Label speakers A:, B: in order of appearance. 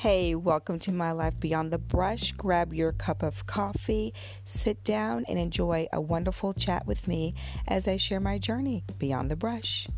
A: Hey, welcome to My Life Beyond the Brush. Grab your cup of coffee, sit down, and enjoy a wonderful chat with me as I share my journey beyond the brush.